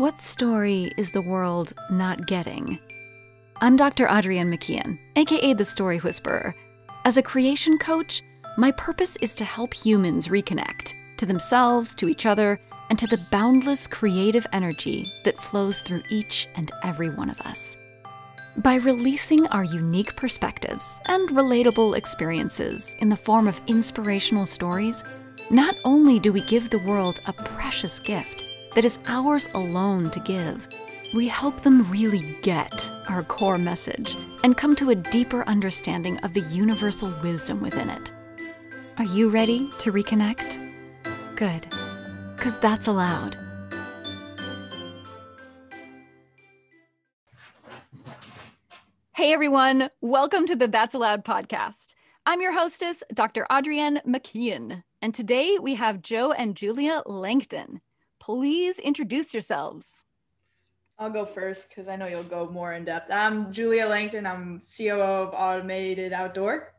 What story is the world not getting? I'm Dr. Adrienne McKeon, aka the Story Whisperer. As a creation coach, my purpose is to help humans reconnect to themselves, to each other, and to the boundless creative energy that flows through each and every one of us. By releasing our unique perspectives and relatable experiences in the form of inspirational stories, not only do we give the world a precious gift that is ours alone to give, we help them really get our core message and come to a deeper understanding of the universal wisdom within it. Are you ready to reconnect? Good, because that's allowed. Hey everyone, welcome to the That's Allowed podcast. I'm your hostess, Dr. Adrienne McKeon, and today we have Joe and Julia Langton. Please introduce yourselves. I'll go first because I know you'll go more in depth. I'm Julia Langton. I'm COO of Automated Outdoor.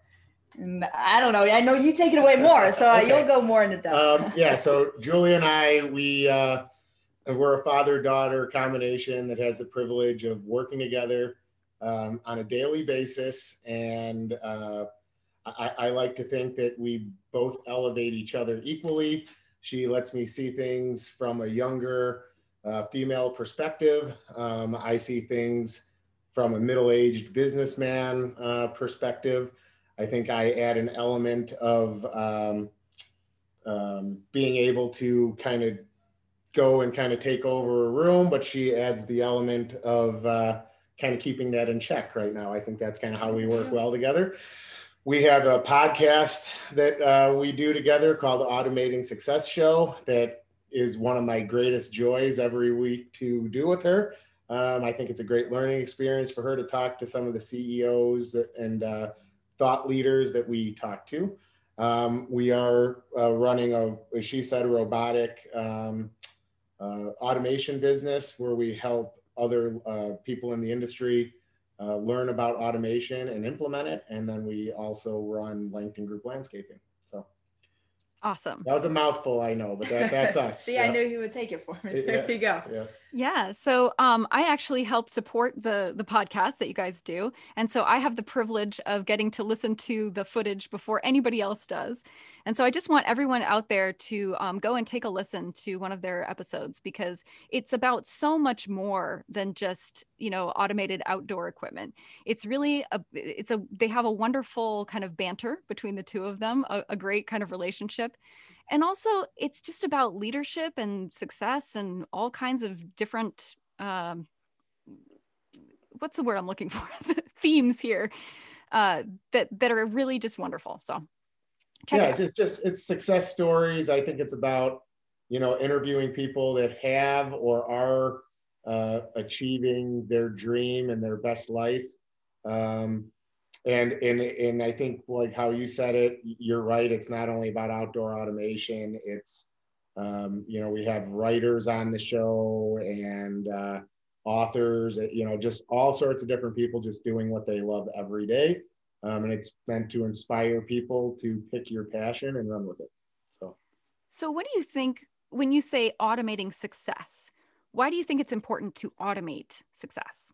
And I don't know. I know you take it away more, so okay. you'll go more into depth. Um, yeah. So Julia and I, we uh, we're a father-daughter combination that has the privilege of working together um, on a daily basis, and uh, I, I, like to think that we both elevate each other equally. She lets me see things from a younger uh, female perspective. Um, I see things from a middle-aged businessman uh, perspective. I think I add an element of um, um, being able to kind of go and kind of take over a room, but she adds the element of uh, kind of keeping that in check right now. I think that's kind of how we work well together. We have a podcast that uh, we do together called the Automating Success Show that is one of my greatest joys every week to do with her. Um, I think it's a great learning experience for her to talk to some of the CEOs and uh, thought leaders that we talk to. Um, we are uh, running a, as she said, a robotic um, uh, automation business where we help other uh, people in the industry uh, learn about automation and implement it. And then we also run Langton Group Landscaping. So Awesome. That was a mouthful, I know, but that, that's us. See, yeah. I knew he would take it for me. There yeah, you go. Yeah. Yeah. So um, I actually help support the the podcast that you guys do, and so I have the privilege of getting to listen to the footage before anybody else does. And so I just want everyone out there to um, go and take a listen to one of their episodes because it's about so much more than just you know automated outdoor equipment. It's really a it's a they have a wonderful kind of banter between the two of them, a, a great kind of relationship and also it's just about leadership and success and all kinds of different um, what's the word i'm looking for? Themes here uh, that that are really just wonderful. So yeah it it's just it's success stories. I think it's about you know interviewing people that have or are uh, achieving their dream and their best life. Um, and and and I think like how you said it, you're right. It's not only about outdoor automation. It's um, you know we have writers on the show and uh, authors. You know just all sorts of different people just doing what they love every day. Um, and it's meant to inspire people to pick your passion and run with it. So, so what do you think when you say automating success? Why do you think it's important to automate success?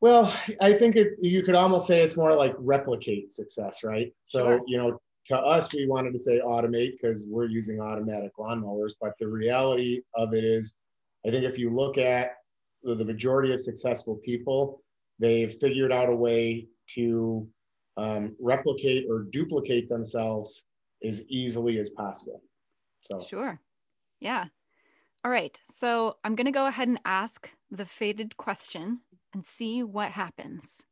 Well, I think it, you could almost say it's more like replicate success, right? So, sure. you know, to us, we wanted to say automate because we're using automatic lawnmowers. But the reality of it is, I think if you look at the majority of successful people, they've figured out a way to um, replicate or duplicate themselves as easily as possible. So, sure. Yeah. All right. So I'm going to go ahead and ask the fated question and see what happens.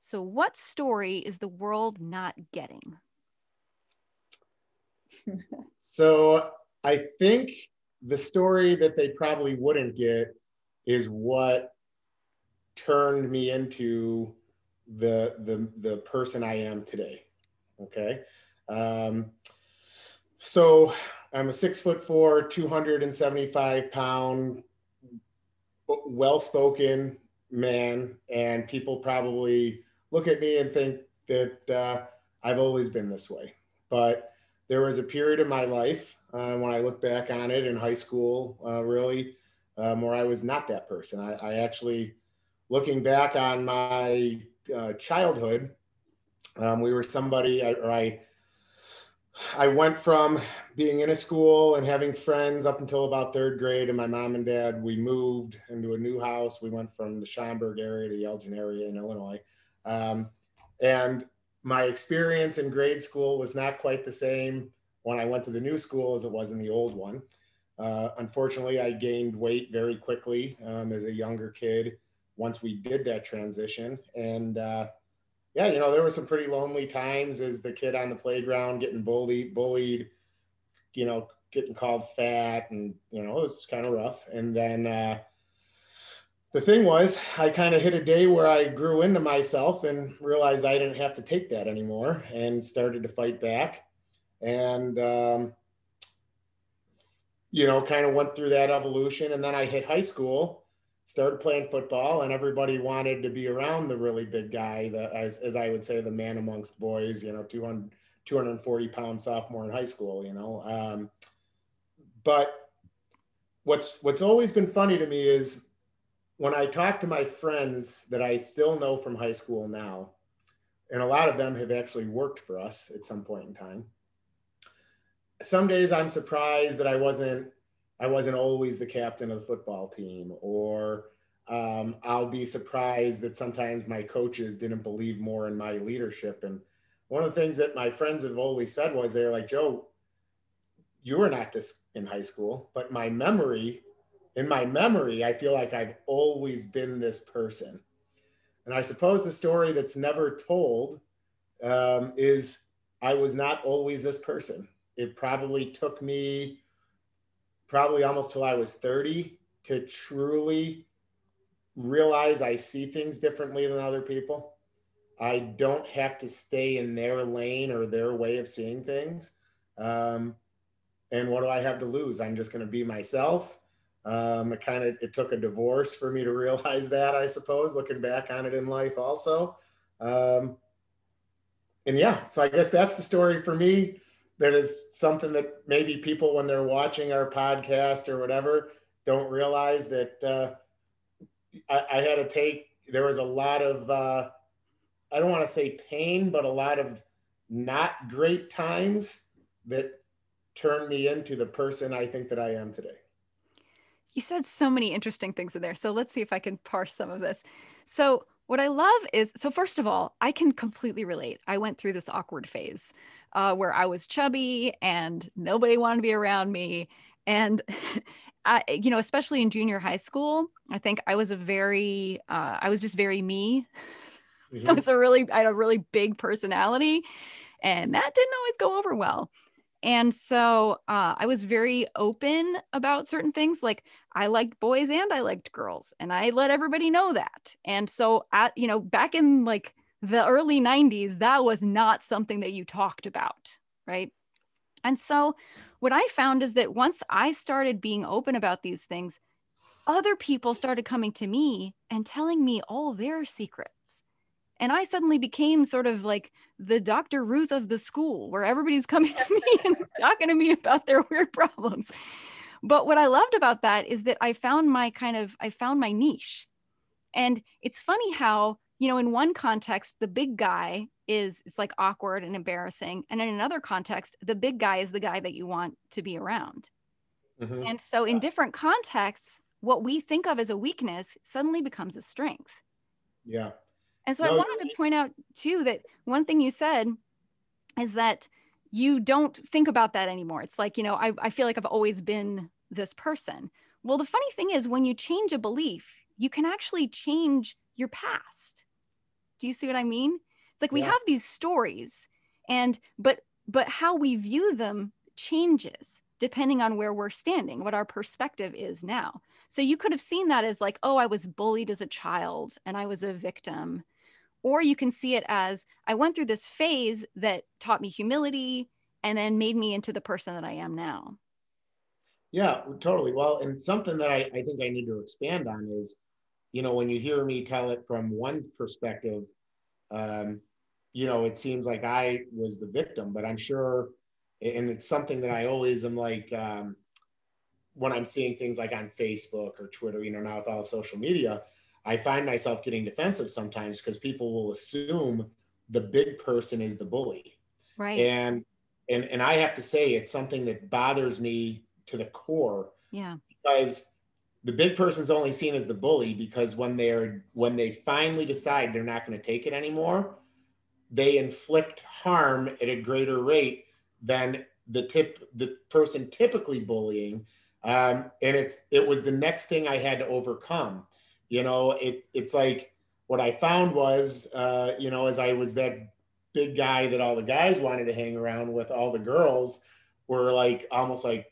So, what story is the world not getting? so, I think the story that they probably wouldn't get is what turned me into the the the person I am today. Okay. Um, so I'm a six foot four, 275 pound, well spoken, man, and people probably look at me and think that uh, I've always been this way. But there was a period in my life uh, when I look back on it in high school, uh, really, uh, um, where I was not that person. I, I actually, looking back on my uh, childhood, um, we were somebody, I, or I, I went from being in a school and having friends up until about third grade. And my mom and dad, we moved into a new house. We went from the Schaumburg area to the Elgin area in Illinois. Um, and my experience in grade school was not quite the same when I went to the new school as it was in the old one. Uh, unfortunately, I gained weight very quickly um, as a younger kid once we did that transition. And uh, yeah, you know, there were some pretty lonely times as the kid on the playground getting bullied, bullied, you know, getting called fat, and you know, it was kind of rough. And then uh, the thing was, I kind of hit a day where I grew into myself and realized I didn't have to take that anymore, and started to fight back. And um, you know, kind of went through that evolution. And then I hit high school, started playing football, and everybody wanted to be around the really big guy, the, as, as I would say, the man amongst boys, you know, 200, 240 pound sophomore in high school, you know. Um, but what's what's always been funny to me is when I talk to my friends that I still know from high school now, and a lot of them have actually worked for us at some point in time some days I'm surprised that I wasn't I wasn't always the captain of the football team, or um, I'll be surprised that sometimes my coaches didn't believe more in my leadership. And one of the things that my friends have always said was they're like, Joe, you were not this in high school, but my memory, in my memory, I feel like I've always been this person. And I suppose the story that's never told um, is I was not always this person it probably took me probably almost till I was 30 to truly realize I see things differently than other people. I don't have to stay in their lane or their way of seeing things. Um, and what do I have to lose? I'm just going to be myself. Um, it kind of it took a divorce for me to realize that, I suppose, looking back on it in life also. Um, and yeah, so I guess that's the story for me that is something that maybe people when they're watching our podcast or whatever don't realize that uh, I, I, had to take there was a lot of uh, i don't want to say pain but a lot of not great times that turned me into the person i think that i am today. You said so many interesting things in there so let's see if i can parse some of this. So what I love is so, first of all, I can completely relate. I went through this awkward phase uh, where I was chubby and nobody wanted to be around me. And, I, you know, especially in junior high school, I think I was a very, uh, I was just very me. Mm-hmm. I was a really, I had a really big personality and that didn't always go over well. And so uh, I was very open about certain things. Like I liked boys and I liked girls, and I let everybody know that. And so, at you know, back in like the early 90s, that was not something that you talked about, right? And so, what I found is that once I started being open about these things, other people started coming to me and telling me all their secrets and I suddenly became sort of like the Dr. Ruth of the school where everybody's coming to me and talking to me about their weird problems. But what I loved about that is that I found my kind of, I found my niche. And it's funny how, you know, in one context, the big guy is, it's like awkward and embarrassing. And in another context, the big guy is the guy that you want to be around. Mm-hmm. And so in different contexts, what we think of as a weakness suddenly becomes a strength. Yeah. And so no, I wanted to point out too that one thing you said is that you don't think about that anymore. It's like, you know, I, I feel like I've always been this person. Well, the funny thing is, when you change a belief, you can actually change your past. Do you see what I mean? It's like we yeah. have these stories, and but but how we view them changes depending on where we're standing, what our perspective is now. So you could have seen that as like, oh, I was bullied as a child and I was a victim or you can see it as I went through this phase that taught me humility and then made me into the person that I am now. Yeah, totally. Well, and something that I, I think I need to expand on is, you know, when you hear me tell it from one perspective, um, you know, it seems like I was the victim, but I'm sure, and it's something that I always am like, um, when I'm seeing things like on Facebook or Twitter, you know, now with all social media, I find myself getting defensive sometimes because people will assume the big person is the bully. Right. And and and I have to say it's something that bothers me to the core. Yeah. Because the big person's only seen as the bully because when they're when they finally decide they're not going to take it anymore, they inflict harm at a greater rate than the tip the person typically bullying um, and it's it was the next thing i had to overcome you know it it's like what i found was uh, you know as i was that big guy that all the guys wanted to hang around with all the girls were like almost like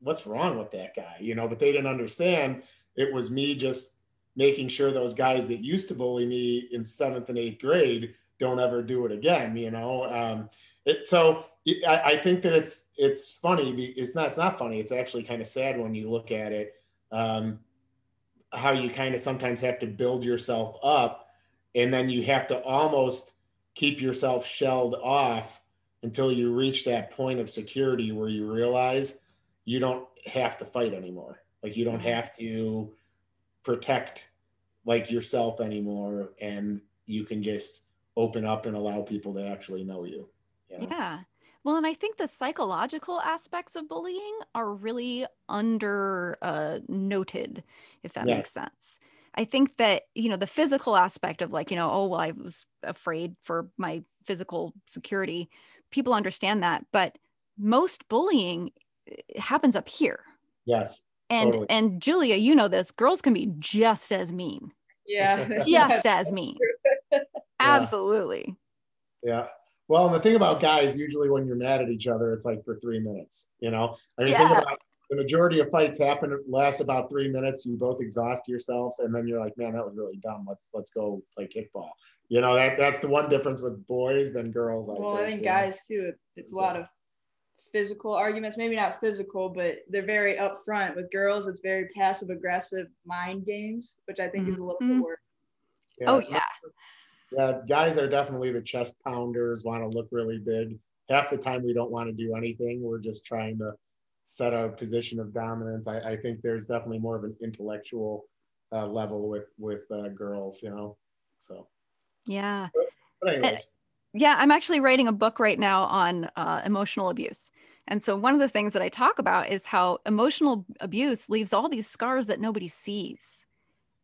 what's wrong with that guy? You know but they didn't understand. It was me just making sure those guys that used to bully me in seventh and eighth grade don't ever do it again you know? Um, it, so it, I, I, think that it's it's funny it's not it's not funny. It's actually kind of sad when you look at it. Um, how you kind of sometimes have to build yourself up and then you have to almost keep yourself shelled off until you reach that point of security where you realize you don't have to fight anymore like you don't mm-hmm. have to protect like yourself anymore and you can just open up and allow people to actually know you. you know? Yeah. Well, and I think the psychological aspects of bullying are really under uh, noted, if that yeah. makes sense. I think that, you know, the physical aspect of like, you know, oh, well, I was afraid for my physical security, people understand that. But most bullying eh, happens up here. Yes. And totally. and Julia, you know this, girls can be just as mean. Yeah. just as mean. Absolutely. Yeah. Well, and the thing about guys, usually when you're mad at each other, it's like for three minutes. You know, I mean, yeah. think about the majority of fights happen last about three minutes. You both exhaust yourselves, and then you're like, "Man, that was really dumb. Let's let's go play kickball." You know, that that's the one difference with boys than girls. I well, think, I think guys too. It's so. a lot of physical arguments. Maybe not physical, but they're very upfront. With girls, it's very passive aggressive mind games, which I think mm-hmm. is a little bit mm-hmm. worse. Yeah. Oh yeah yeah, guys are definitely the chest pounders, want to look really big. Half the time we don't want to do anything. We're just trying to set our position of dominance. I, I think there's definitely more of an intellectual uh, level with with uh, girls, you know. So yeah. But, but anyways. Uh, yeah, I'm actually writing a book right now on uh, emotional abuse. And so one of the things that I talk about is how emotional abuse leaves all these scars that nobody sees.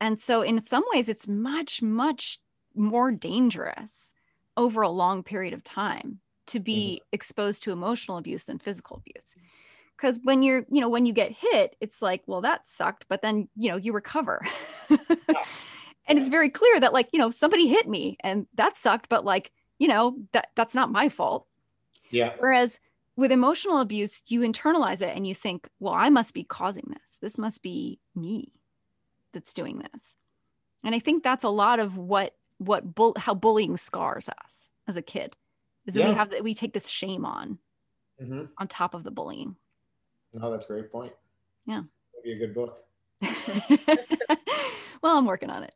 And so in some ways it's much much more dangerous over a long period of time to be mm-hmm. exposed to emotional abuse than physical abuse. Because when you're you know when you get hit it's like well that sucked but then you know you recover. And it's very clear that like you know somebody hit me and that sucked but like you know that that's not my fault. Yeah. Whereas with emotional abuse you internalize it and you think well i must be causing this. This must be me that's doing this. And i think that's a lot of what what bull how bullying scars us as a kid. Is that yeah. we have that we take this shame on. Mm-hmm. on top of the bullying. No that's a great point. Yeah. Be a good book. Well i'm working on it.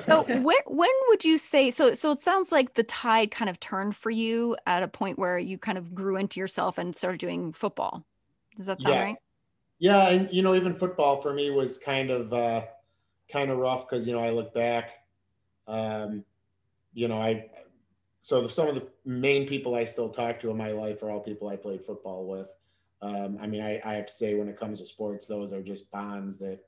So when when would you say so so it sounds like the tide kind of turned for you at a point where you kind of grew into yourself and started doing football. Does that sound yeah. right? Yeah and you know even football for me was kind of uh kind of rough because you know i look back um, you know, I so some of the main people I still talk to in my life are all people I played football with. Um, I mean, I, I have to say when it comes to sports, those are just bonds that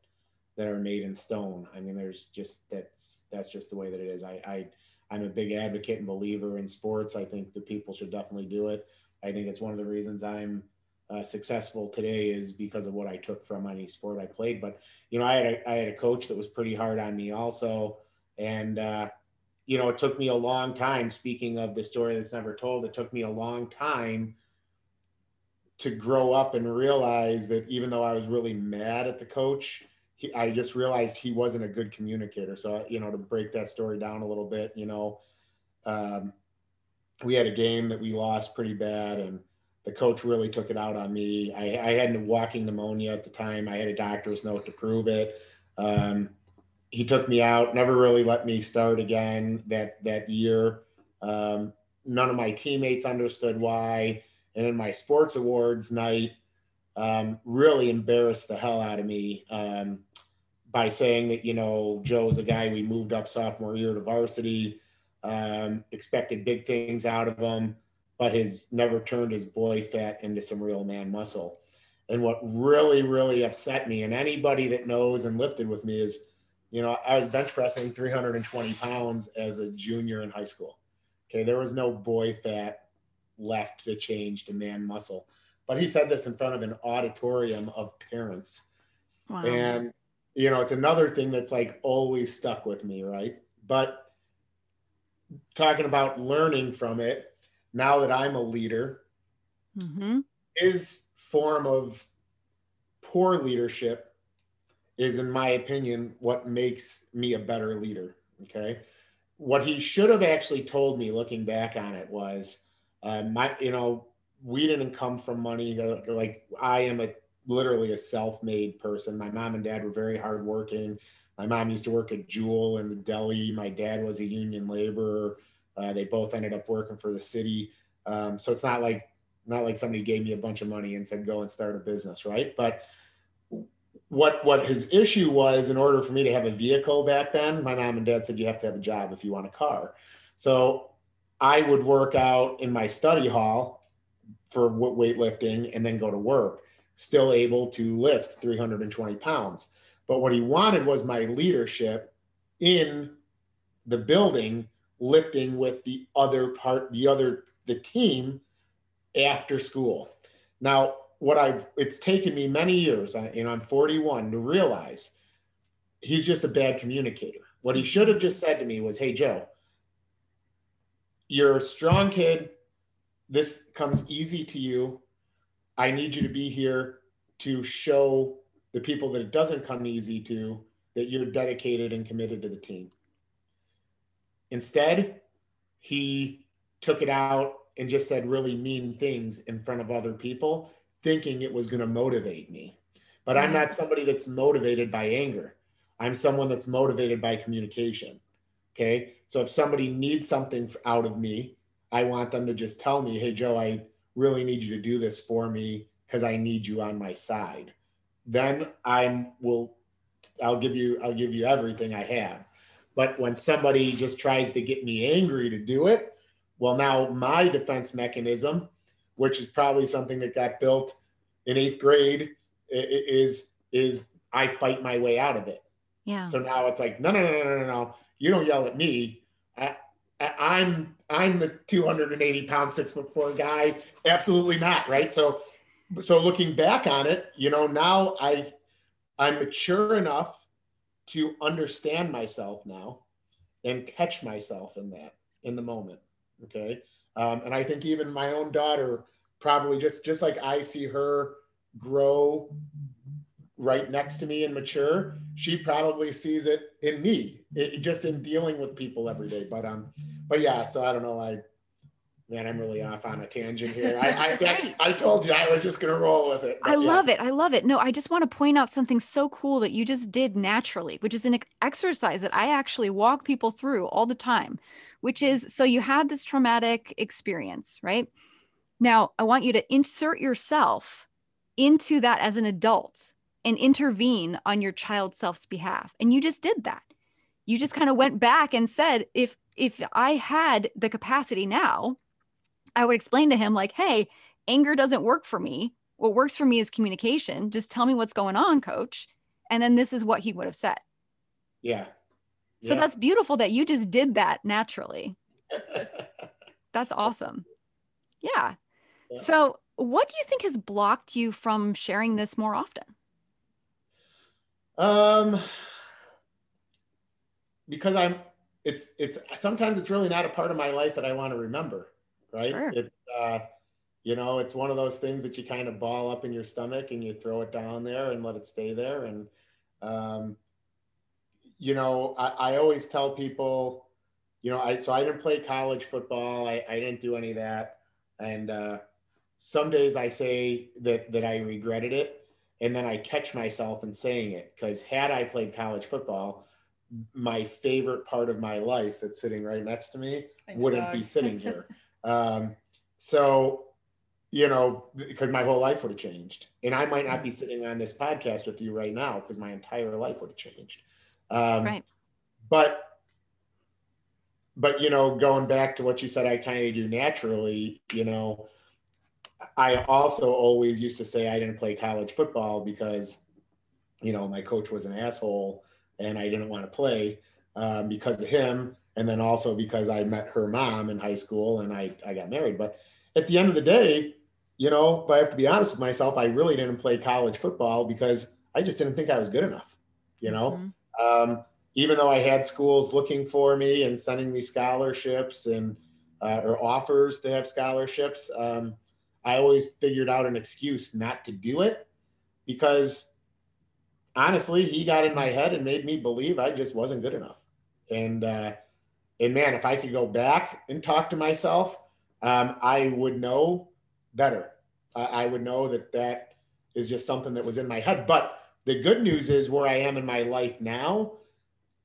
that are made in stone. I mean, there's just that's that's just the way that it is. I, I I'm a big advocate and believer in sports. I think that people should definitely do it. I think it's one of the reasons I'm uh, successful today is because of what I took from any sport I played. But you know, I had a, I had a coach that was pretty hard on me also. And, uh, you know, it took me a long time. Speaking of the story that's never told, it took me a long time to grow up and realize that even though I was really mad at the coach, he, I just realized he wasn't a good communicator. So, you know, to break that story down a little bit, you know, um, we had a game that we lost pretty bad, and the coach really took it out on me. I, I had walking pneumonia at the time. I had a doctor's note to prove it. Um, he took me out, never really let me start again that that year. Um, none of my teammates understood why. And in my sports awards night, um, really embarrassed the hell out of me um, by saying that, you know, Joe's a guy we moved up sophomore year to varsity, um, expected big things out of him, but has never turned his boy fat into some real man muscle. And what really, really upset me, and anybody that knows and lifted with me is, you know, I was bench pressing 320 pounds as a junior in high school. Okay. There was no boy fat left to change to man muscle. But he said this in front of an auditorium of parents. Wow. And, you know, it's another thing that's like always stuck with me, right? But talking about learning from it, now that I'm a leader, mm-hmm. his form of poor leadership is, in my opinion, what makes me a better leader. Okay. What he should have actually told me looking back on it was, uh, my, you know, we didn't come from money. Like I am a literally a self-made person. My mom and dad were very hardworking. My mom used to work at Jewel in the deli. My dad was a union laborer. Uh, they both ended up working for the city. Um, so it's not like not like somebody gave me a bunch of money and said go and start a business, right? But what what his issue was, in order for me to have a vehicle back then, my mom and dad said you have to have a job if you want a car. So I would work out in my study hall for weightlifting and then go to work, still able to lift 320 pounds. But what he wanted was my leadership in the building, lifting with the other part, the other, the team after school. Now, what I've, it's taken me many years, you know, I'm 41 to realize he's just a bad communicator. What he mm-hmm. should have just said to me was, Hey, Joe, you're a strong kid. This comes easy to you. I need you to be here to show the people that it doesn't come easy to that you're dedicated and committed to the team. Instead, he took it out and just said really mean things in front of other people, thinking it was going to motivate me. But I'm not somebody that's motivated by anger. I'm someone that's motivated by communication. Okay. So if somebody needs something out of me, I want them to just tell me, hey, Joe, I really need you to do this for me because I need you on my side. Then I'm will I'll give you I'll give you everything I have. But when somebody just tries to get me angry to do it, well, now my defense mechanism, which is probably something that got built in eighth grade, is is I fight my way out of it. Yeah. So now it's like, no, no, no, no, no, no you don't yell at me. I, I'm I'm the 280 pound, six foot four guy. Absolutely not, right? So so looking back on it, you know, now I I'm mature enough to understand myself now and catch myself in that in the moment. Okay. Um, and I think even my own daughter probably just just like I see her grow right next to me and mature, she probably sees it in me, it, just in dealing with people every day. But um, but yeah, so I don't know. I man, I'm really off on a tangent here. I I, I, I, told you I was just gonna roll with it. I yeah. love it. I love it. No, I just want to point out something so cool that you just did naturally, which is an exercise that I actually walk people through all the time, which is so you had this traumatic experience, right? Now I want you to insert yourself into that as an adult and intervene on your child self's behalf. And you just did that. You just kind of went back and said, if if I had the capacity now, I would explain to him like, "Hey, anger doesn't work for me. What works for me is communication. Just tell me what's going on, coach." And then this is what he would have said. Yeah. Yeah. So that's beautiful that you just did that naturally. that's awesome. Yeah. yeah. So, what do you think has blocked you from sharing this more often? Um, because I'm, it's, it's, sometimes it's really not a part of my life that I want to remember, right? Sure. It, uh, you know, it's one of those things that you kind of ball up in your stomach and you throw it down there and let it stay there. And, um, you know, I, I always tell people, you know, I, so I didn't play college football. I, I didn't do any of that. And, uh, some days I say that, that I regretted it and then I catch myself in saying it because had I played college football, my favorite part of my life that's sitting right next to me Thanks, wouldn't be sitting here. um, so, you know, because my whole life would have changed. And I might not be sitting on this podcast with you right now because my entire life would have changed. Um, right. But, but, you know, going back to what you said, I kind of do naturally, you know, I also always used to say I didn't play college football because, you know, my coach was an asshole and I didn't want to play um, because of him. And then also because I met her mom in high school and I, I got married. But at the end of the day, you know, but I have to be honest with myself, I really didn't play college football because I just didn't think I was good enough, you know. Mm-hmm. Um, even though I had schools looking for me and sending me scholarships and uh, or offers to have scholarships, um, I always figured out an excuse not to do it because honestly, he got in my head and made me believe I just wasn't good enough. And uh, and man, if I could go back and talk to myself, um, I would know better. I, I would know that that is just something that was in my head. But the good news is where I am in my life now,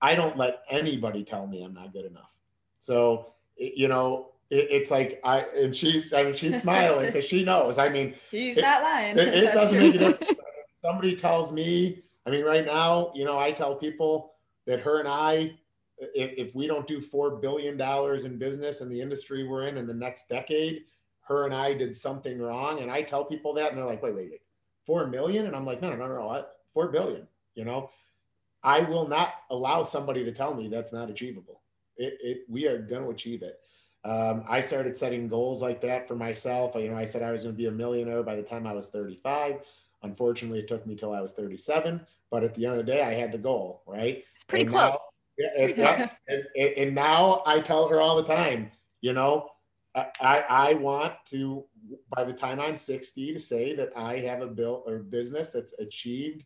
I don't let anybody tell me I'm not good enough. So, you know, it, it's like I and she's I mean she's smiling because she knows. I mean, he's it, not lying. It, it doesn't true. make a difference. Somebody tells me. I mean, right now, you know, I tell people that her and I, if, if we don't do four billion dollars in business in the industry we're in in the next decade, her and I did something wrong. And I tell people that, and they're like, wait, wait, wait, four million? And I'm like, no, no, no, no, four billion. You know, I will not allow somebody to tell me that's not achievable. It, it we are going to achieve it. Um, I started setting goals like that for myself. You know, I said I was going to be a millionaire by the time I was 35. Unfortunately, it took me till I was 37. But at the end of the day, I had the goal, right? It's pretty and close. Now, and, and, and, and now I tell her all the time, you know, I, I want to, by the time I'm 60, to say that I have a bill or business that's achieved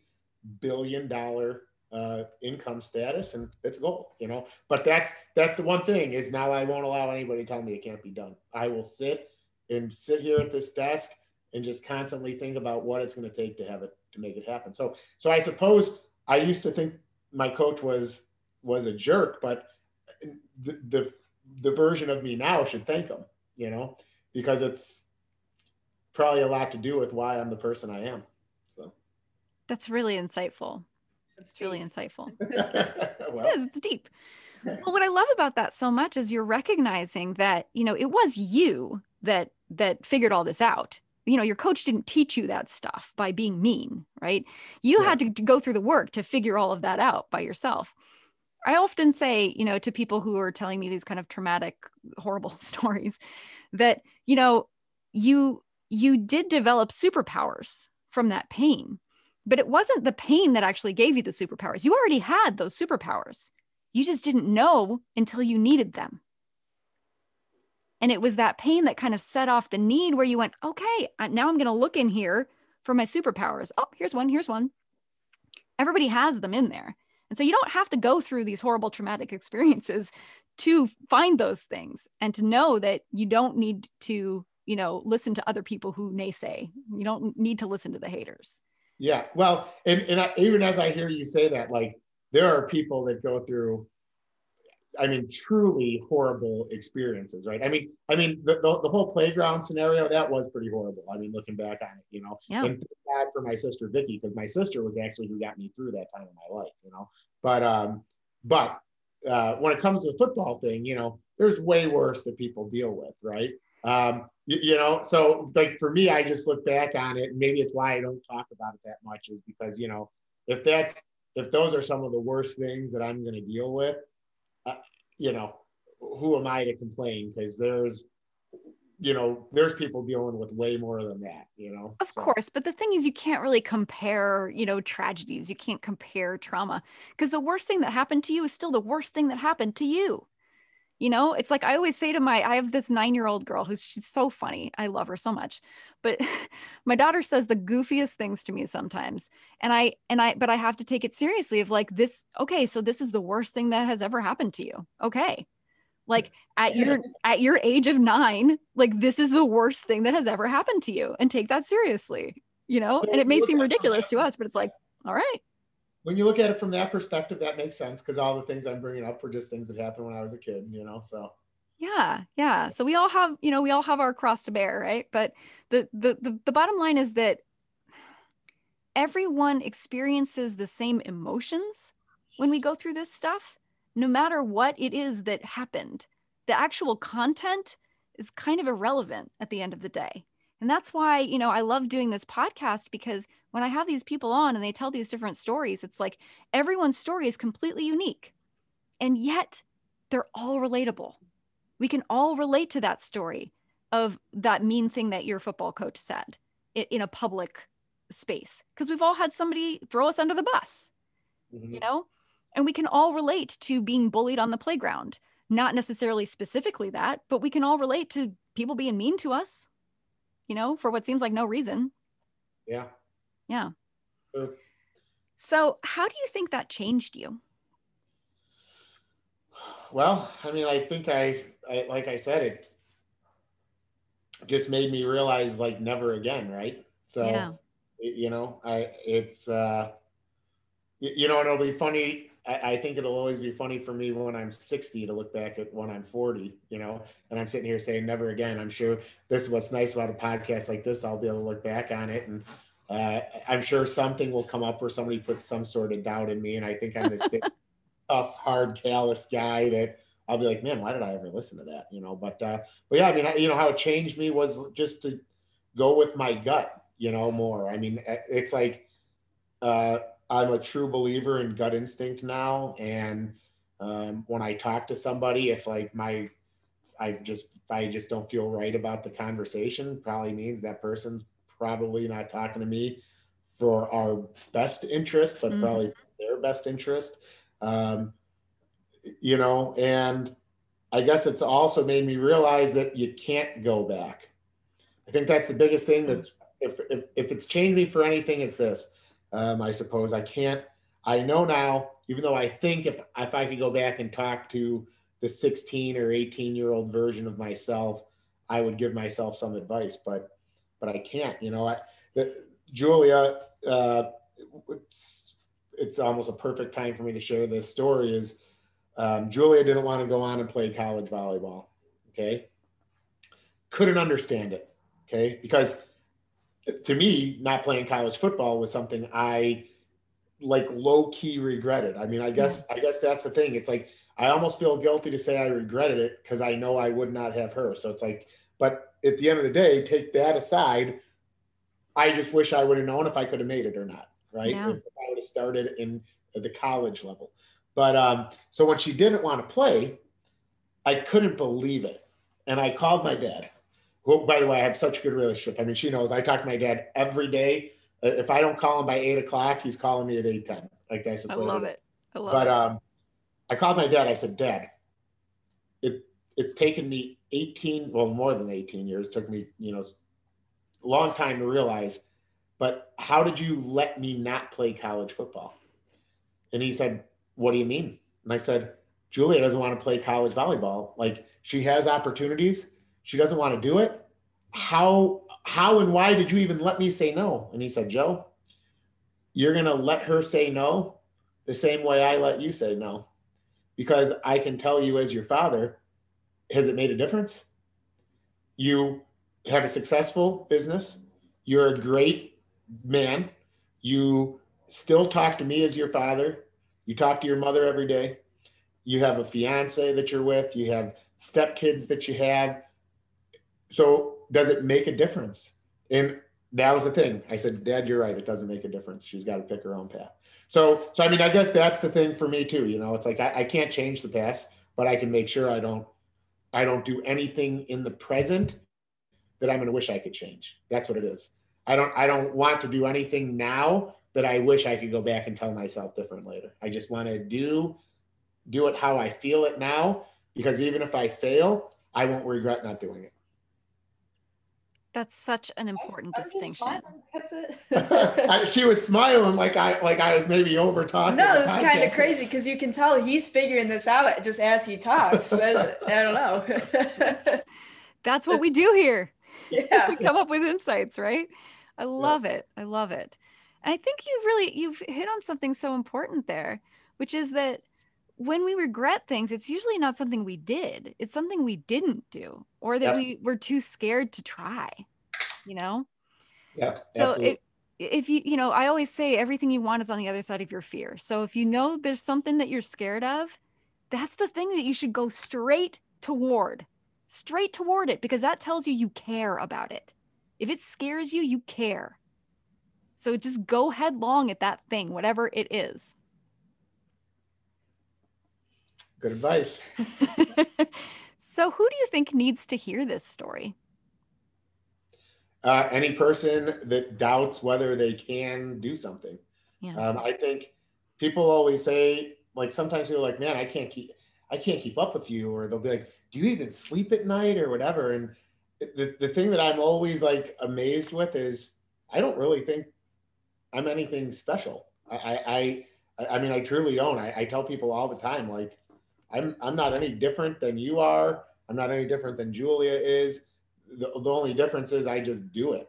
billion dollar uh, income status, and it's a goal, you know. But that's that's the one thing is now I won't allow anybody to tell me it can't be done. I will sit and sit here at this desk and just constantly think about what it's going to take to have it to make it happen. So so I suppose I used to think my coach was was a jerk, but the the, the version of me now should thank him you know, because it's probably a lot to do with why I'm the person I am. That's really insightful. That's really insightful. well, it is, it's deep. Well, what I love about that so much is you're recognizing that, you know, it was you that that figured all this out. You know, your coach didn't teach you that stuff by being mean, right? You yeah. had to go through the work to figure all of that out by yourself. I often say, you know, to people who are telling me these kind of traumatic, horrible stories that, you know, you you did develop superpowers from that pain. But it wasn't the pain that actually gave you the superpowers. You already had those superpowers. You just didn't know until you needed them. And it was that pain that kind of set off the need where you went, okay, now I'm going to look in here for my superpowers. Oh, here's one, here's one. Everybody has them in there. And so you don't have to go through these horrible traumatic experiences to find those things and to know that you don't need to, you know, listen to other people who naysay. You don't need to listen to the haters. Yeah. Well, and, and I, even as I hear you say that, like there are people that go through I mean, truly horrible experiences, right? I mean, I mean, the, the, the, whole playground scenario that was pretty horrible. I mean, looking back on it, you know, yeah. and bad for my sister Vicky because my sister was actually who got me through that time in my life, you know. But um, but uh, when it comes to the football thing, you know, there's way worse that people deal with, right? Um, you, you know, so like for me, I just look back on it, and maybe it's why I don't talk about it that much, is because you know, if that's if those are some of the worst things that I'm going to deal with, uh, you know, who am I to complain? Because there's, you know, there's people dealing with way more than that, you know. Of so. course, but the thing is, you can't really compare, you know, tragedies. You can't compare trauma because the worst thing that happened to you is still the worst thing that happened to you you know it's like i always say to my i have this nine year old girl who's she's so funny. I love her so much. But my daughter says the goofiest things to me sometimes. And i and i but i have to take it seriously of like this okay so this is the worst thing that has ever happened to you. Okay. Like at your at your age of nine like this is the worst thing that has ever happened to you. And take that seriously you know? So and it may seem ridiculous to us but it's like all right when you look at it from that perspective, that makes sense because all the things I'm bringing up were just things that happened when I was a kid, you know. So, Yeah, yeah. So we all have, you know, we all have our cross to bear, right? But the the the, the bottom line is that everyone experiences the same emotions when we go through this stuff, no matter what it is that happened. The actual content is kind of irrelevant at the end of the day. And that's why, you know, I love doing this podcast because when I have these people on and they tell these different stories, it's like everyone's story is completely unique. And yet they're all relatable. We can all relate to that story of that mean thing that your football coach said in a public space because we've all had somebody throw us under the bus, mm-hmm. you know? And we can all relate to being bullied on the playground. Not necessarily specifically that, but we can all relate to people being mean to us, you know, for what seems like no reason. Yeah. Yeah. Sure. So, how do you think that changed you? Well, I mean, I think I, I like I said, it just made me realize like never again, right? So, yeah. you know, I it's uh, you know, it'll be funny. I, I, think it'll always be funny for me when I'm 60 to look back at when I'm 40, you know, and I'm sitting here saying never again. I'm sure this is what's nice about a podcast like this. I'll be able to look back on it and uh, I'm sure something will come up where somebody puts some sort of doubt in me. And I think I'm this big, tough, hard, callous guy that I'll be like, man, why did I ever listen to that? You know, but, uh, but yeah, I mean, you know, how it changed me was just to go with my gut, you know, more. I mean, it's like, uh, I'm a true believer in gut instinct now. And um, when I talk to somebody, if like my, I just, I just don't feel right about the conversation, probably means that person's probably not talking to me for our best interest, but mm-hmm. probably their best interest. Um, you know, and I guess it's also made me realize that you can't go back. I think that's the biggest thing that's if if, if it's changed me for anything, it's this. Um, I suppose I can't. I know now, even though I think if if I could go back and talk to the 16 or 18 year old version of myself, I would give myself some advice, but but I can't. You know, I the, Julia. Uh, it's it's almost a perfect time for me to share this story. Is um, Julia didn't want to go on and play college volleyball. Okay, couldn't understand it. Okay, because to me, not playing college football was something I like low key regretted. I mean, I guess I guess that's the thing. It's like I almost feel guilty to say I regretted it because I know I would not have her. So it's like, but at the end of the day, take that aside. I just wish I would have known if I could have made it or not. Right? Yeah. If I would have started in the college level. But um, so when she didn't want to play, I couldn't believe it, and I called my dad who, by the way, I have such a good relationship. I mean, she knows I talk to my dad every day. Uh, if I don't call him by eight o'clock, he's calling me at eight ten. Like that's just I love it. I love but, it. um, I called my dad. I said, Dad, it it's taken me 18, well, more than 18 years. It took me, you know, a long time to realize. But how did you let me not play college football? And he said, What do you mean? And I said, Julia doesn't want to play college volleyball. Like she has opportunities she doesn't want to do it. How how and why did you even let me say no? And he said, Joe, you're going to let her say no the same way I let you say no. Because I can tell you as your father, has it made a difference? You have a successful business. You're a great man. You still talk to me as your father. You talk to your mother every day. You have a fiance that you're with. You have stepkids that you have. So does it make a difference? And that was the thing. I said, Dad, you're right. It doesn't make a difference. She's got to pick her own path. So, so I mean, I guess that's the thing for me too. You know, it's like I, I can't change the past, but I can make sure I don't, I don't do anything in the present that I'm going to wish I could change. That's what it is. I don't, I don't want to do anything now that I wish I could go back and tell myself different later. I just want to do, do it how I feel it now, because even if I fail, I won't regret not doing it. That's such an important distinction. That's it. she was smiling like I like I was maybe over talking. No, it's kind of crazy because you can tell he's figuring this out just as he talks. I, I don't know. That's what we do here. Yeah, we come up with insights, right? I love it. I love it. And I think you've really you've hit on something so important there, which is that when we regret things, it's usually not something we did. It's something we didn't do or that we were too scared to try, you know? Yeah. So it, if you, you know, I always say everything you want is on the other side of your fear. So if you know there's something that you're scared of, that's the thing that you should go straight toward, straight toward it, because that tells you you care about it. If it scares you, you care. So just go headlong at that thing, whatever it is. Good advice. so, who do you think needs to hear this story? Uh, any person that doubts whether they can do something. Yeah. Um, I think people always say, like, sometimes people are like, man, I can't keep, I can't keep up with you. Or they'll be like, do you even sleep at night or whatever? And the, the thing that I'm always like amazed with is I don't really think I'm anything special. I, I, I mean, I truly don't. I, I tell people all the time, like, I'm I'm not any different than you are. I'm not any different than Julia is. The, the only difference is I just do it.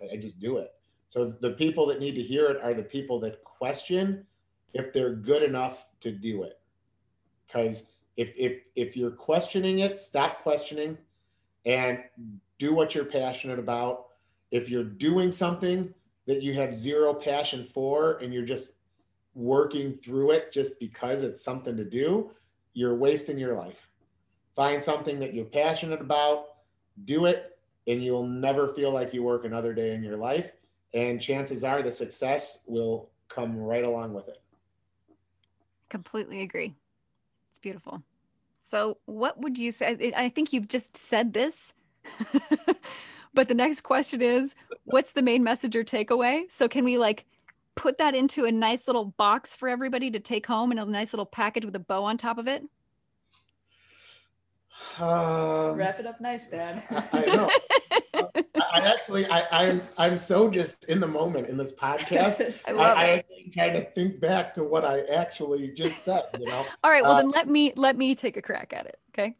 I, I just do it. So the people that need to hear it are the people that question if they're good enough to do it. Because if if if you're questioning it, stop questioning and do what you're passionate about. If you're doing something that you have zero passion for and you're just working through it just because it's something to do, you're wasting your life. Find something that you're passionate about, do it, and you'll never feel like you work another day in your life. And chances are the success will come right along with it. Completely agree. It's beautiful. So, what would you say? I think you've just said this, but the next question is what's the main message or takeaway? So, can we like put that into a nice little box for everybody to take home in a nice little package with a bow on top of it? Um, Wrap it up nice, Dad. I, I know. I actually, I, I'm, I'm so just in the moment in this podcast. I, love I, it. I trying to think back to what I actually just said. You know. All right. Well, uh, then let me let me take a crack at it. Okay. okay.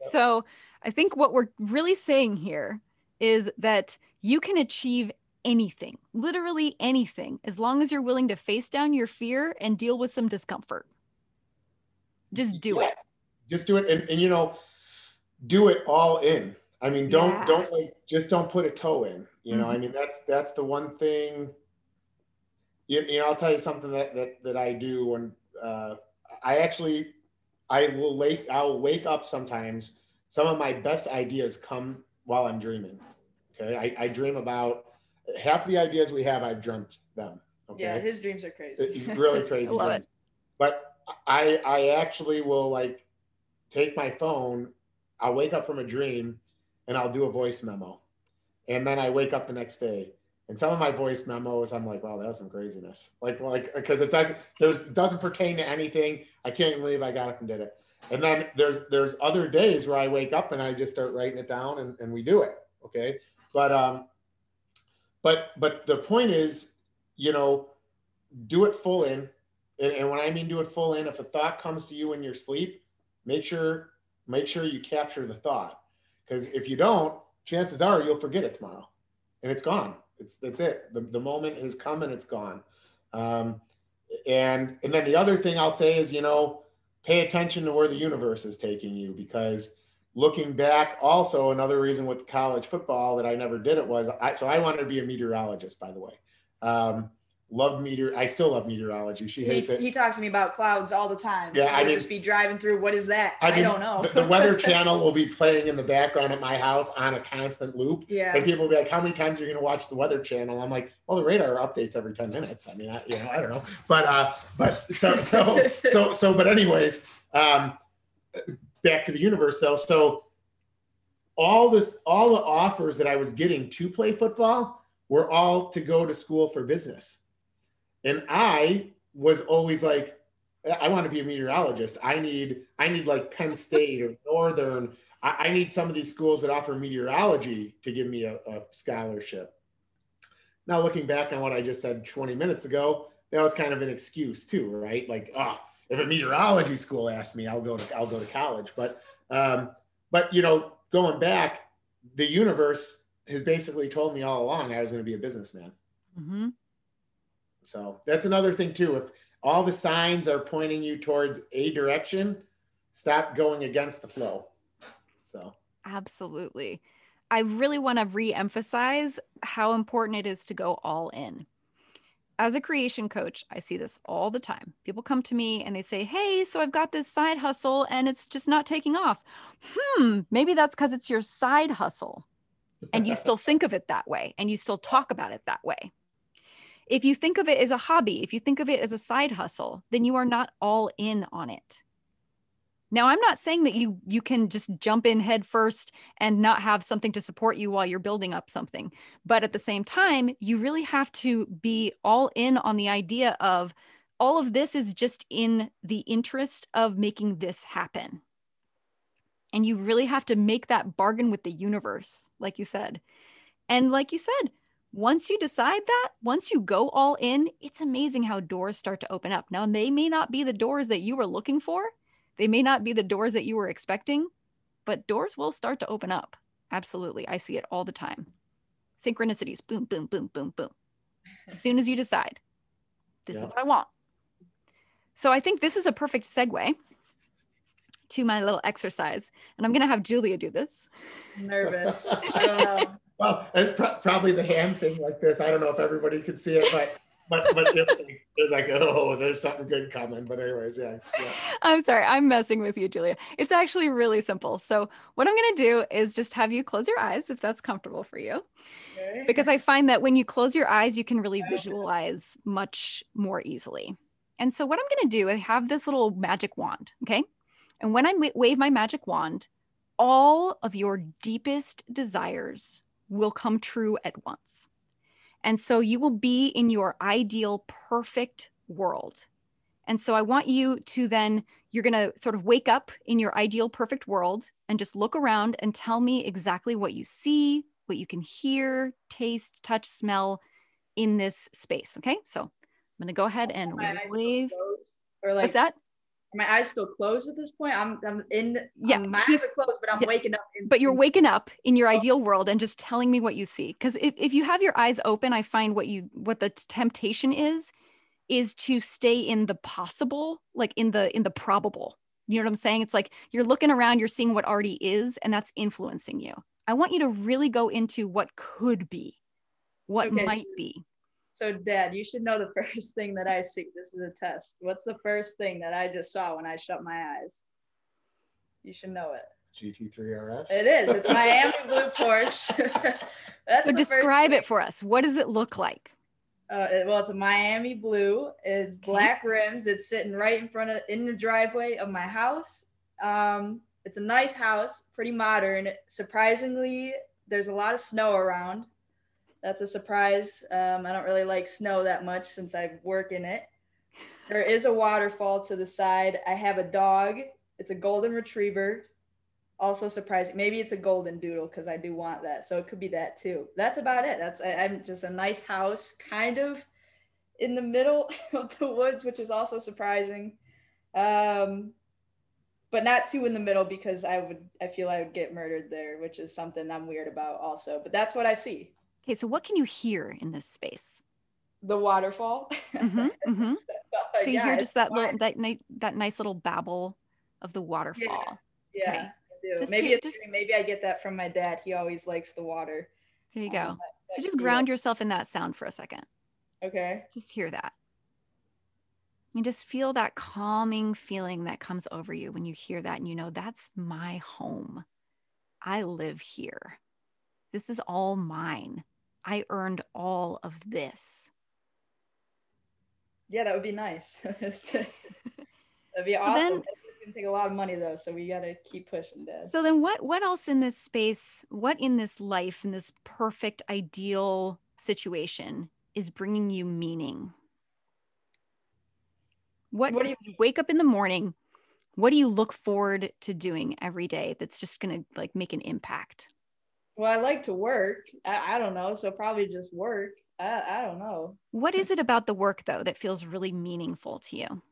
Yep. So, I think what we're really saying here is that you can achieve anything, literally anything, as long as you're willing to face down your fear and deal with some discomfort. Just do yeah. it. Just do it. And, and, you know, do it all in. I mean, don't, yeah. don't like, just don't put a toe in, you know, mm-hmm. I mean, that's, that's the one thing, you, you know, I'll tell you something that, that, that I do when, uh, I actually, I will wake, I'll wake up sometimes. Some of my best ideas come while I'm dreaming. Okay. I, I dream about half the ideas we have, I've dreamt them. Okay? Yeah, his dreams are crazy. really crazy. love dreams. it. But I I actually will like take my phone. I'll wake up from a dream, and I'll do a voice memo, and then I wake up the next day. And some of my voice memos, I'm like, wow, that was some craziness. Like, like, because it doesn't, there's doesn't pertain to anything. I can't believe I got up and did it. And then there's there's other days where I wake up and I just start writing it down and, and we do it. Okay. But um, but but the point is, you know, do it full in. And, and when I mean do it full in, if a thought comes to you in your sleep, make sure make sure you capture the thought. Because if you don't, chances are you'll forget it tomorrow. And it's gone. It's that's it. The, the moment has come and it's gone. Um, and and then the other thing I'll say is, you know, pay attention to where the universe is taking you because looking back, also another reason with college football that I never did it was I, so I wanted to be a meteorologist, by the way. Um, love meteor. I still love meteorology. She hates he, it. He talks to me about clouds all the time. Yeah, I, I mean, just be driving through. What is that? I, mean, I don't know. the, the, Weather Channel will be playing in the background at my house on a constant loop. Yeah. And people will be like, "How many times are you going to watch the Weather Channel?" I'm like, "Well, the radar updates every ten minutes. I mean, I, you know, I don't know, but uh, but so so so so. But anyways, um, back to the universe though. So all this all the offers that I was getting to play football were all to go to school for business. And I was always like, I want to be a meteorologist. I need I need like Penn State or Northern. I, I need some of these schools that offer meteorology to give me a, a scholarship. Now looking back on what I just said 20 minutes ago, that was kind of an excuse too, right? Like, oh, if a meteorology school asked me, I'll go to I'll go to college. But um, but you know, going back, the universe has basically told me all along I was going to be a businessman. Mm-hmm. So that's another thing too. If all the signs are pointing you towards a direction, stop going against the flow. So, absolutely. I really want to re emphasize how important it is to go all in. As a creation coach, I see this all the time. People come to me and they say, Hey, so I've got this side hustle and it's just not taking off. Hmm, maybe that's because it's your side hustle. And you still think of it that way and you still talk about it that way. If you think of it as a hobby, if you think of it as a side hustle, then you are not all in on it. Now, I'm not saying that you you can just jump in head first and not have something to support you while you're building up something. But at the same time, you really have to be all in on the idea of all of this is just in the interest of making this happen. And you really have to make that bargain with the universe, like you said. And like you said, once you decide that, once you go all in, it's amazing how doors start to open up. Now, they may not be the doors that you were looking for, they may not be the doors that you were expecting, but doors will start to open up. Absolutely. I see it all the time. Synchronicities boom, boom, boom, boom, boom. As soon as you decide, this yeah. is what I want. So I think this is a perfect segue to my little exercise. And I'm going to have Julia do this. nervous. I don't know. Well, it's pr- probably the hand thing like this. I don't know if everybody can see it, but but but it was, like, oh, there's something good coming. But anyways, yeah, yeah. I'm sorry, I'm messing with you, Julia. It's actually really simple. So what I'm gonna do is just have you close your eyes if that's comfortable for you, okay. because I find that when you close your eyes, you can really visualize much more easily. And so what I'm gonna do, I have this little magic wand, okay? And when I wave my magic wand, all of your deepest desires will come true at once. And so you will be in your ideal, perfect world. And so I want you to then, you're going to sort of wake up in your ideal, perfect world and just look around and tell me exactly what you see, what you can hear, taste, touch, smell in this space. Okay. So I'm going to go ahead and wave. Or like, What's that? My eyes still closed at this point. I'm I'm in yeah, um, my keep, eyes are closed, but I'm yes, waking up. In, but you're in, waking up in your oh. ideal world and just telling me what you see. Because if, if you have your eyes open, I find what you what the temptation is is to stay in the possible, like in the in the probable. You know what I'm saying? It's like you're looking around, you're seeing what already is, and that's influencing you. I want you to really go into what could be, what okay. might be. So, Dad, you should know the first thing that I see. This is a test. What's the first thing that I just saw when I shut my eyes? You should know it. GT3 RS. It is. It's Miami Blue Porsche. That's so describe it for us. What does it look like? Uh, it, well, it's a Miami Blue. It's black rims. It's sitting right in front of in the driveway of my house. Um, it's a nice house, pretty modern. Surprisingly, there's a lot of snow around that's a surprise. Um, I don't really like snow that much since I work in it. There is a waterfall to the side. I have a dog. It's a golden retriever. Also surprising. Maybe it's a golden doodle because I do want that. So it could be that too. That's about it. That's I, I'm just a nice house, kind of in the middle of the woods, which is also surprising. Um, but not too in the middle because I would I feel I would get murdered there, which is something I'm weird about also. But that's what I see. Okay, so what can you hear in this space? The waterfall. Mm-hmm, mm-hmm. so, uh, so, you yeah, hear just that little that nice that nice little babble of the waterfall. Yeah, yeah okay. Just maybe hear, it's just, maybe I get that from my dad. He always likes the water. There you go. Um, that, so just ground yourself in that sound for a second. Okay. Just hear that. And just feel that calming feeling that comes over you when you hear that and you know that's my home. I live here. This is all mine. I earned all of this. Yeah, that would be nice. That'd be awesome. Then, it's gonna take a lot of money though, so we gotta keep pushing, Dad. So then, what what else in this space? What in this life, in this perfect, ideal situation, is bringing you meaning? What, what do you, you wake up in the morning? What do you look forward to doing every day that's just gonna like make an impact? Well, I like to work. I, I don't know. So probably just work. I, I don't know. What is it about the work though that feels really meaningful to you?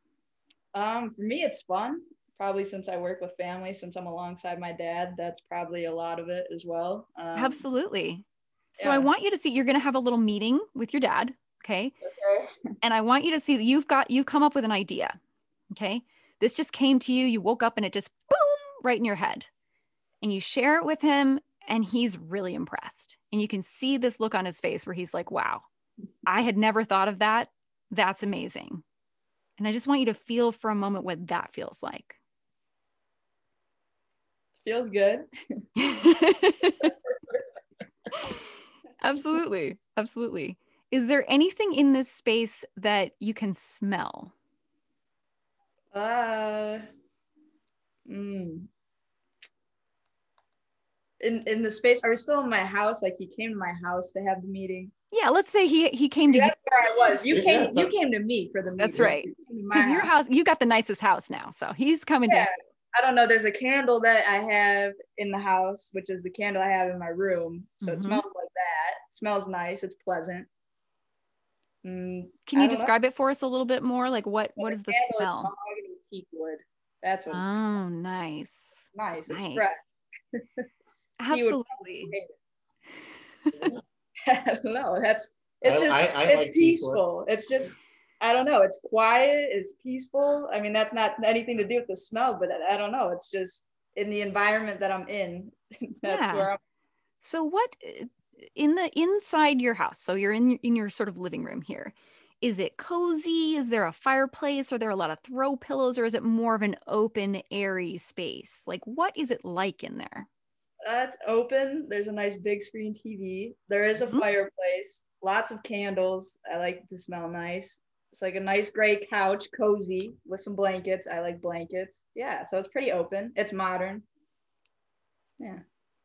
Um, for me, it's fun. Probably since I work with family, since I'm alongside my dad, that's probably a lot of it as well. Um, Absolutely. So yeah. I want you to see you're going to have a little meeting with your dad Okay. Okay. And I want you to see that you've got, you've come up with an idea. Okay. This just came to you. You woke up and it just boom right in your head. And you share it with him and he's really impressed. And you can see this look on his face where he's like, wow, I had never thought of that. That's amazing. And I just want you to feel for a moment what that feels like. Feels good. absolutely. Absolutely. Is there anything in this space that you can smell? Uh, mm. In in the space, I was still in my house? Like he came to my house to have the meeting. Yeah, let's say he he came to you. That's where I was. You Yeah, came. so- You came to me for the meeting. That's right. You came to my Because your house, you got the nicest house now. So he's coming Yeah. to I don't know. There's a candle that I have in the house, which is the candle I have in my room. So Mhm. it smells like that. It smells nice. It's pleasant. Mm, Can you don't know. describe it for us a little bit more? Like what Well, what is the candle is smell? mahogany teak wood. That's what it's Oh, nice. nice. It's Nice. fresh. He would Absolutely. I don't know. That's it's just I- I it's like teak wood. peaceful. It's just I don't know. It's quiet. It's peaceful. I mean, that's not anything to do with the smell, but I, I don't know. It's just in the environment that I'm in. that's Yeah. where I'm. So what in the inside your house? So you're in in your sort of living room here. Is it cozy? Is there a fireplace? Are there a lot of throw pillows or is it more of an open airy space? Like what is it like in there? It's open. There's a nice big screen TV. There is a Mhm. fireplace. Lots of candles. I like it to smell nice. It's like a nice gray couch, cozy with some blankets. I like blankets. Yeah, so it's pretty open. It's modern. Yeah,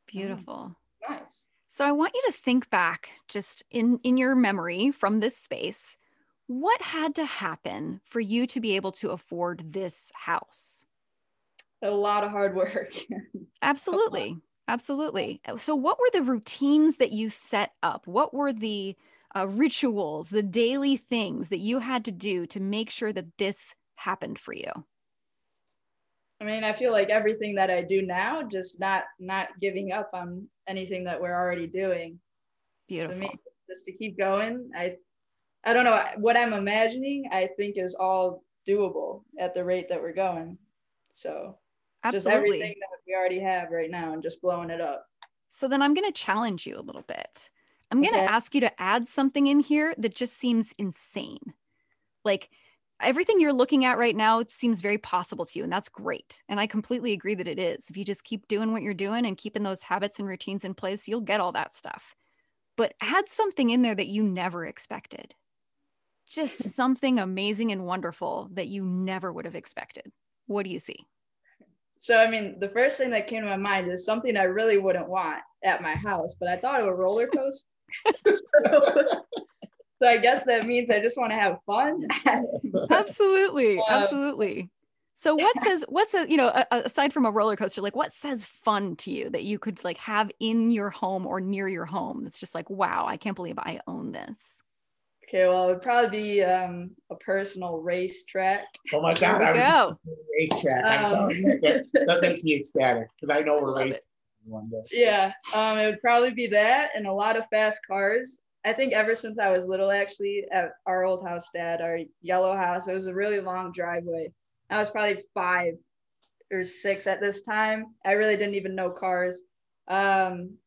Beautiful. nice. So I want you to think back just in in your memory from this space. What had to happen for you to be able to afford this house? A lot of hard work. Absolutely. Absolutely. So what were the routines that you set up? What were the uh, rituals, the daily things that you had to do to make sure that this happened for you? I mean, I feel like everything that I do now, just not not giving up on anything that we're already doing. Beautiful. To me, just to keep going. I I don't know what I'm imagining. I think is all doable at the rate that we're going. So just Absolutely. everything that we already have right now and just blowing it up. So then I'm going to challenge you a little bit. I'm going to Okay. ask you to add something in here that just seems insane. Like everything you're looking at right now seems very possible to you, and that's great. And I completely agree that it is. If you just keep doing what you're doing and keeping those habits and routines in place, you'll get all that stuff. But add something in there that you never expected. Just something amazing and wonderful that you never would have expected. What do you see? So I mean, the first thing that came to my mind is something I really wouldn't want at my house, but I thought of a roller coaster. so, so I guess that means I just want to have fun. absolutely Um, absolutely so what says what says you know aside from a roller coaster like what says fun to you that you could like have in your home or near your home that's just like wow i can't believe i own this okay, well, it would probably be um, a personal race track. Oh my there God, we I was go racetrack. I'm Um, sorry. That, that- that makes me ecstatic because I know we're racing one day. Yeah, um, it would probably be that and a lot of fast cars. I think ever since I was little, actually, at our old house, dad, our yellow house, it was a really long driveway. I was probably five or six at this time. I really didn't even know cars. Um,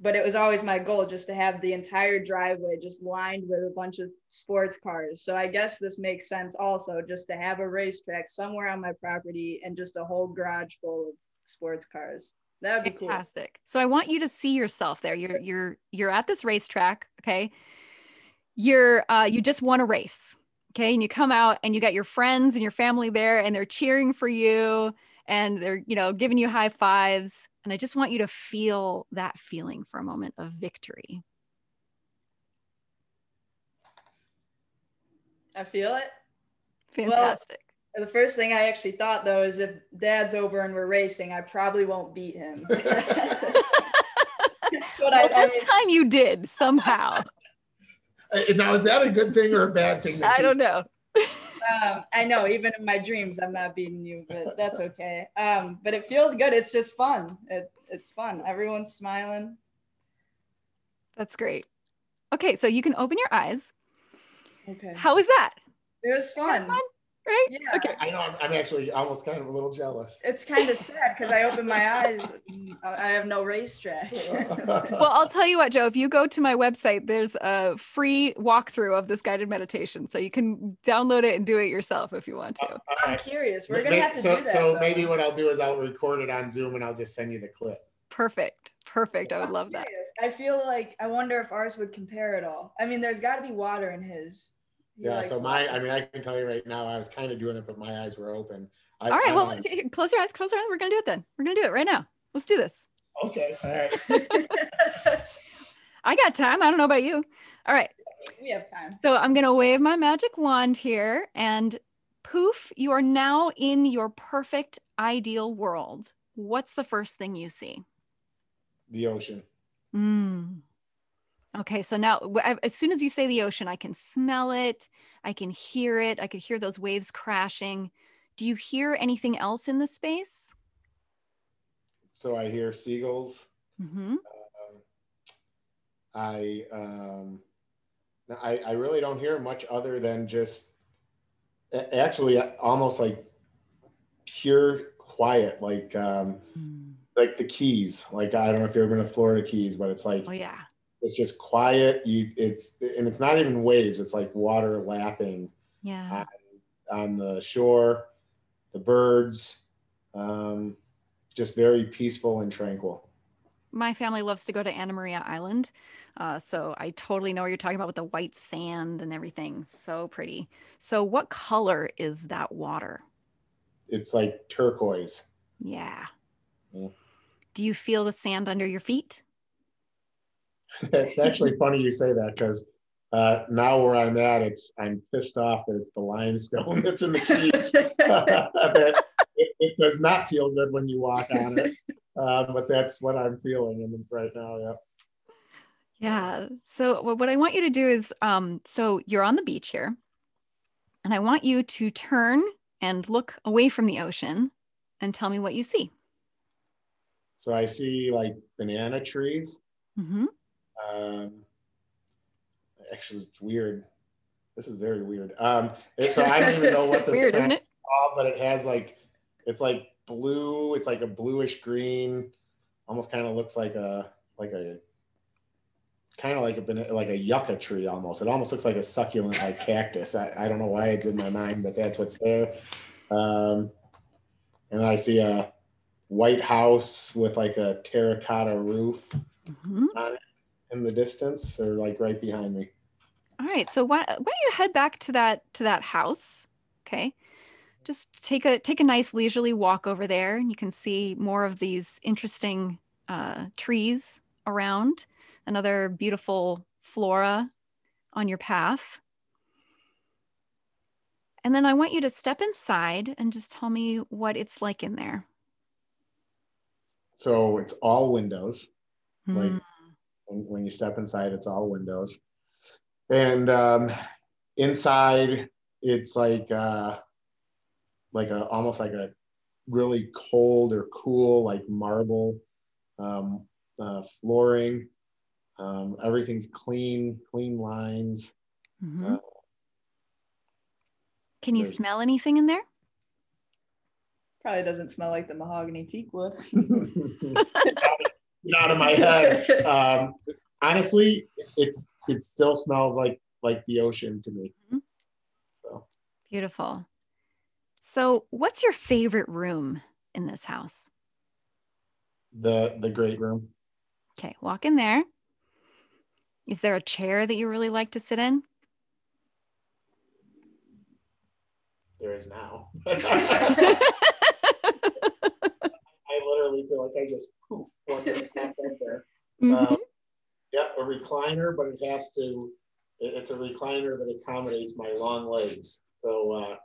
but it was always my goal just to have the entire driveway just lined with a bunch of sports cars. So I guess this makes sense also just to have a racetrack somewhere on my property and just a whole garage full of sports cars. That would be cool. fantastic so i want you to see yourself there you're you're you're at this racetrack okay you're uh you just won a race okay and you come out and you got your friends and your family there and they're cheering for you and they're you know giving you high fives and i just want you to feel that feeling for a moment of victory I feel it. fantastic The first thing I actually thought though is if dad's over and we're racing, I probably won't beat him. but well, I, I this mean, time you did somehow Now, is that a good thing or a bad thing? i you- don't know um, I know even in my dreams I'm not beating you, but that's okay. Um, but it feels good. It's just fun. It, it's fun. Everyone's smiling. That's great. Okay, so you can open your eyes. Okay. How was that? It was fun. fun? Right? Yeah. Okay. I know I'm, I'm actually almost kind of a little jealous. It's kind of sad because I open my eyes, uh, I have no racetrack. Well, I'll tell you what, Joe, if you go to my website, there's a free walkthrough of this guided meditation. So you can download it and do it yourself if you want to. Uh, I'm curious. We're gonna have to so, do that. So though. maybe what I'll do is I'll record it on Zoom and I'll just send you the clip. Perfect. Perfect. I would I'm love that. I feel like I wonder if ours would compare at all. I mean, there's got to be water in his. He Yeah. So my i mean, I can tell you right now, I was kind of doing it, but my eyes were open. I, All right. I Well, don't- close your eyes. Close your eyes. We're going to do it then. We're going to do it right now. Let's do this. okay. All right. I got time. I don't know about you. All right. we have time. So I'm going to wave my magic wand here and poof, you are now in your perfect ideal world. What's the first thing you see? The ocean. Mm. Okay, so now as soon as you say the ocean, I can smell it, I can hear it, I can hear those waves crashing. Do you hear anything else in the space? So I hear seagulls. hmm Um, I, um, I, I really don't hear much other than just actually almost like pure quiet, like, um, like the Keys. Like, I don't know if you've ever been to Florida Keys, but it's like, Oh yeah. It's just quiet. You, it's, and it's not even waves. It's like water lapping Yeah. on the shore, the birds, um, just very peaceful and tranquil. My family loves to go to Anna Maria Island. Uh, so I totally know what you're talking about with the white sand and everything. So pretty. So what color is that water? It's like turquoise. Yeah. Yeah. Do you feel the sand under your feet? it's actually funny you say that because uh, now where I'm at, it's I'm pissed off that it's the limestone that's in the keys. that it, it does not feel good when you walk on it, uh, but that's what I'm feeling right now. Yeah. Yeah. So what I want you to do is, um, so you're on the beach here, and I want you to turn and look away from the ocean and tell me what you see. So I see like banana trees. hmm Um, actually, it's weird. This is very weird. Um, so I don't even know what this Weird, plant it? is called, but it has like it's like blue. It's like a bluish green. Almost kind of looks like a like a kind of like a like a yucca tree almost. It almost looks like a succulent like cactus. I, I don't know why it's in my mind, but that's what's there. Um, and then I see a white house with like a terracotta roof Mhm. on it in the distance or like right behind me. All right. So why, why don't you head back to that to that house? Okay. Just take a take a nice leisurely walk over there, and you can see more of these interesting uh, trees around. Another beautiful flora on your path. And then I want you to step inside and just tell me what it's like in there. So it's all windows. Like- When, when you step inside, it's all windows. And um, inside, it's like uh, like a almost like a really cold or cool like marble um, uh, flooring. Um, everything's clean, clean lines. Mhm. uh, Can you smell anything in there? Probably doesn't smell like the mahogany teak wood. Get out of my head. Um, honestly, it's it still smells like like the ocean to me. Mhm. So Beautiful. So, what's your favorite room in this house? the the great room. Okay, walk in there. Is there a chair that you really like to sit in? There is now. I literally feel like I just poof one just popped up there. Mhm. Um, yeah, a recliner, but it has to. it- it's a recliner that accommodates my long legs. So uh,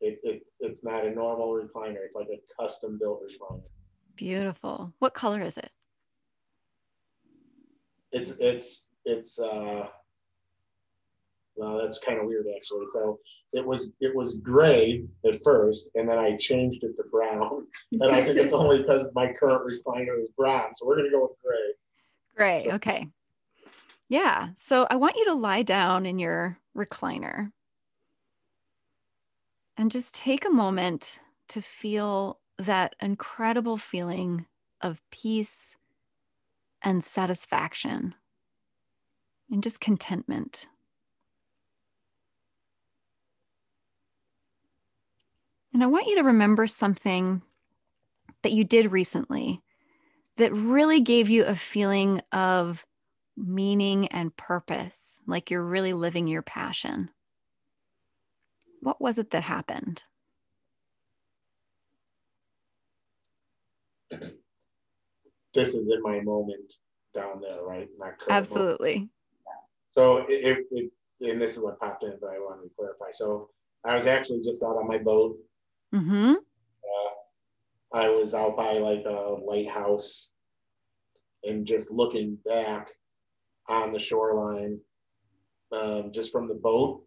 it, it it's not a normal recliner. It's like a custom built recliner. Beautiful. What color is it? It's it's it's. uh well, that's kind of weird actually. So it was it was gray at first, and then I changed it to brown. And I think it's only because my current recliner is brown. So we're gonna go with gray. Gray. So- Okay. Yeah. So I want you to lie down in your recliner and just take a moment to feel that incredible feeling of peace and satisfaction and just contentment. And I want you to remember something that you did recently that really gave you a feeling of meaning and purpose, like you're really living your passion. What was it that happened? This is in my moment down there, right? Absolutely. Moment. So it, it, it, and this is what popped in, but I wanted to clarify. So I was actually just out on my boat. Mm-hmm. Uh, I was out by like a lighthouse and just looking back on the shoreline, um, just from the boat,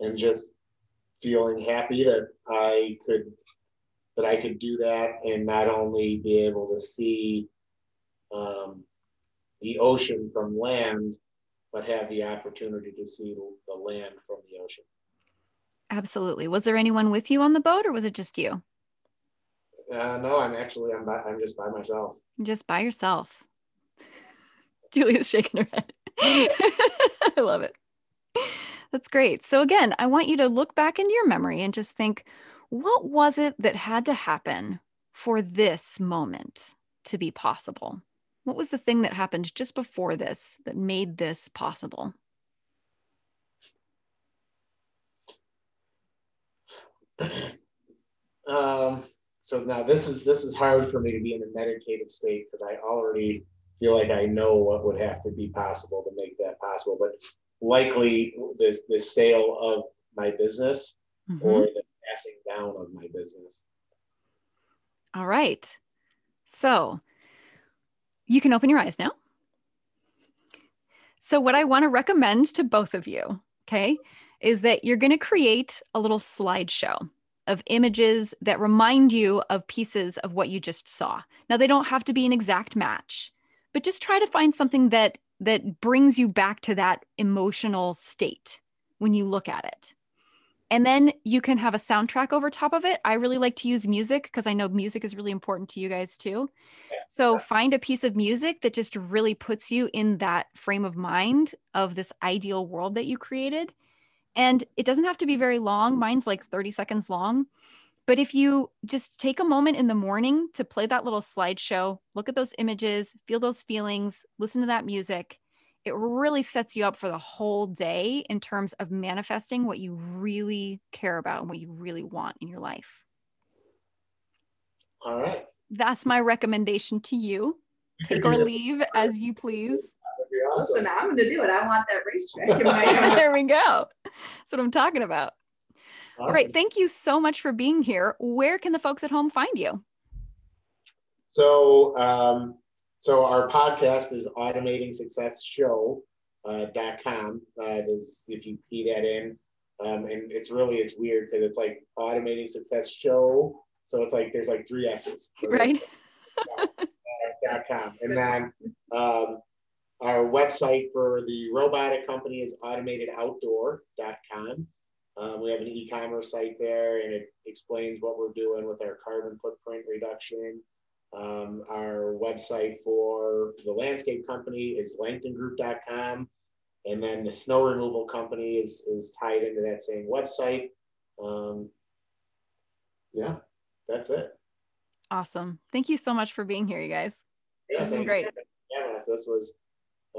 and just feeling happy that I could that I could do that and not only be able to see um, the ocean from land, but have the opportunity to see the land from the ocean. Absolutely. Was there anyone with you on the boat, or was it just you? Uh, no, I'm actually I'm by, I'm just by myself. Just by yourself. Julia's shaking her head. I love it. That's great. So again, I want you to look back into your memory and just think, what was it that had to happen for this moment to be possible? What was the thing that happened just before this that made this possible? Um, so now this is this is hard for me to be in a meditative state because I already feel like I know what would have to be possible to make that possible. But likely this the sale of my business mm-hmm. or the passing down of my business. All right. So you can open your eyes now. So, what I want to recommend to both of you, okay, is that you're going to create a little slideshow of images that remind you of pieces of what you just saw. Now, they don't have to be an exact match, but just try to find something that that brings you back to that emotional state when you look at it. And then you can have a soundtrack over top of it. I really like to use music because I know music is really important to you guys too. So find a piece of music that just really puts you in that frame of mind of this ideal world that you created. And it doesn't have to be very long. Mine's like 30 seconds long. But if you just take a moment in the morning to play that little slideshow, look at those images, feel those feelings, listen to that music, it really sets you up for the whole day in terms of manifesting what you really care about and what you really want in your life. All right. That's my recommendation to you. Take or leave as you please. Awesome. Listen, I'm going to do it. I want that racetrack in my There we go. That's what I'm talking about. Awesome. All right. Thank you so much for being here. Where can the folks at home find you? So, um, so our podcast is automating success show uh, dot com. Uh, this, if you key that in, um, and it's really it's weird because it's like automating success show. So it's like there's like three S's. Right. dot com, and then um, our website for the robotic company is automatedoutdoor.com. Um, we have an e-commerce site there, and it explains what we're doing with our carbon footprint reduction. Um, our website for the landscape company is langtongroup.com. And then the snow removal company is, is tied into that same website. Um, yeah, that's it. Awesome. Thank you so much for being here, you guys. Yeah, has been great. Yeah, this was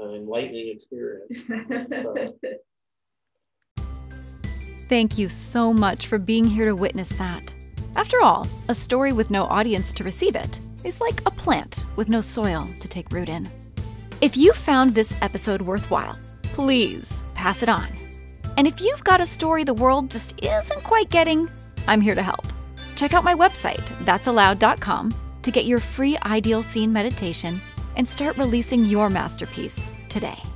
an enlightening experience. So. Thank you so much for being here to witness that. After all, a story with no audience to receive it is like a plant with no soil to take root in. If you found this episode worthwhile, please pass it on. And if you've got a story the world just isn't quite getting, I'm here to help. Check out my website, that'sallowed.com, to get your free ideal scene meditation and start releasing your masterpiece today.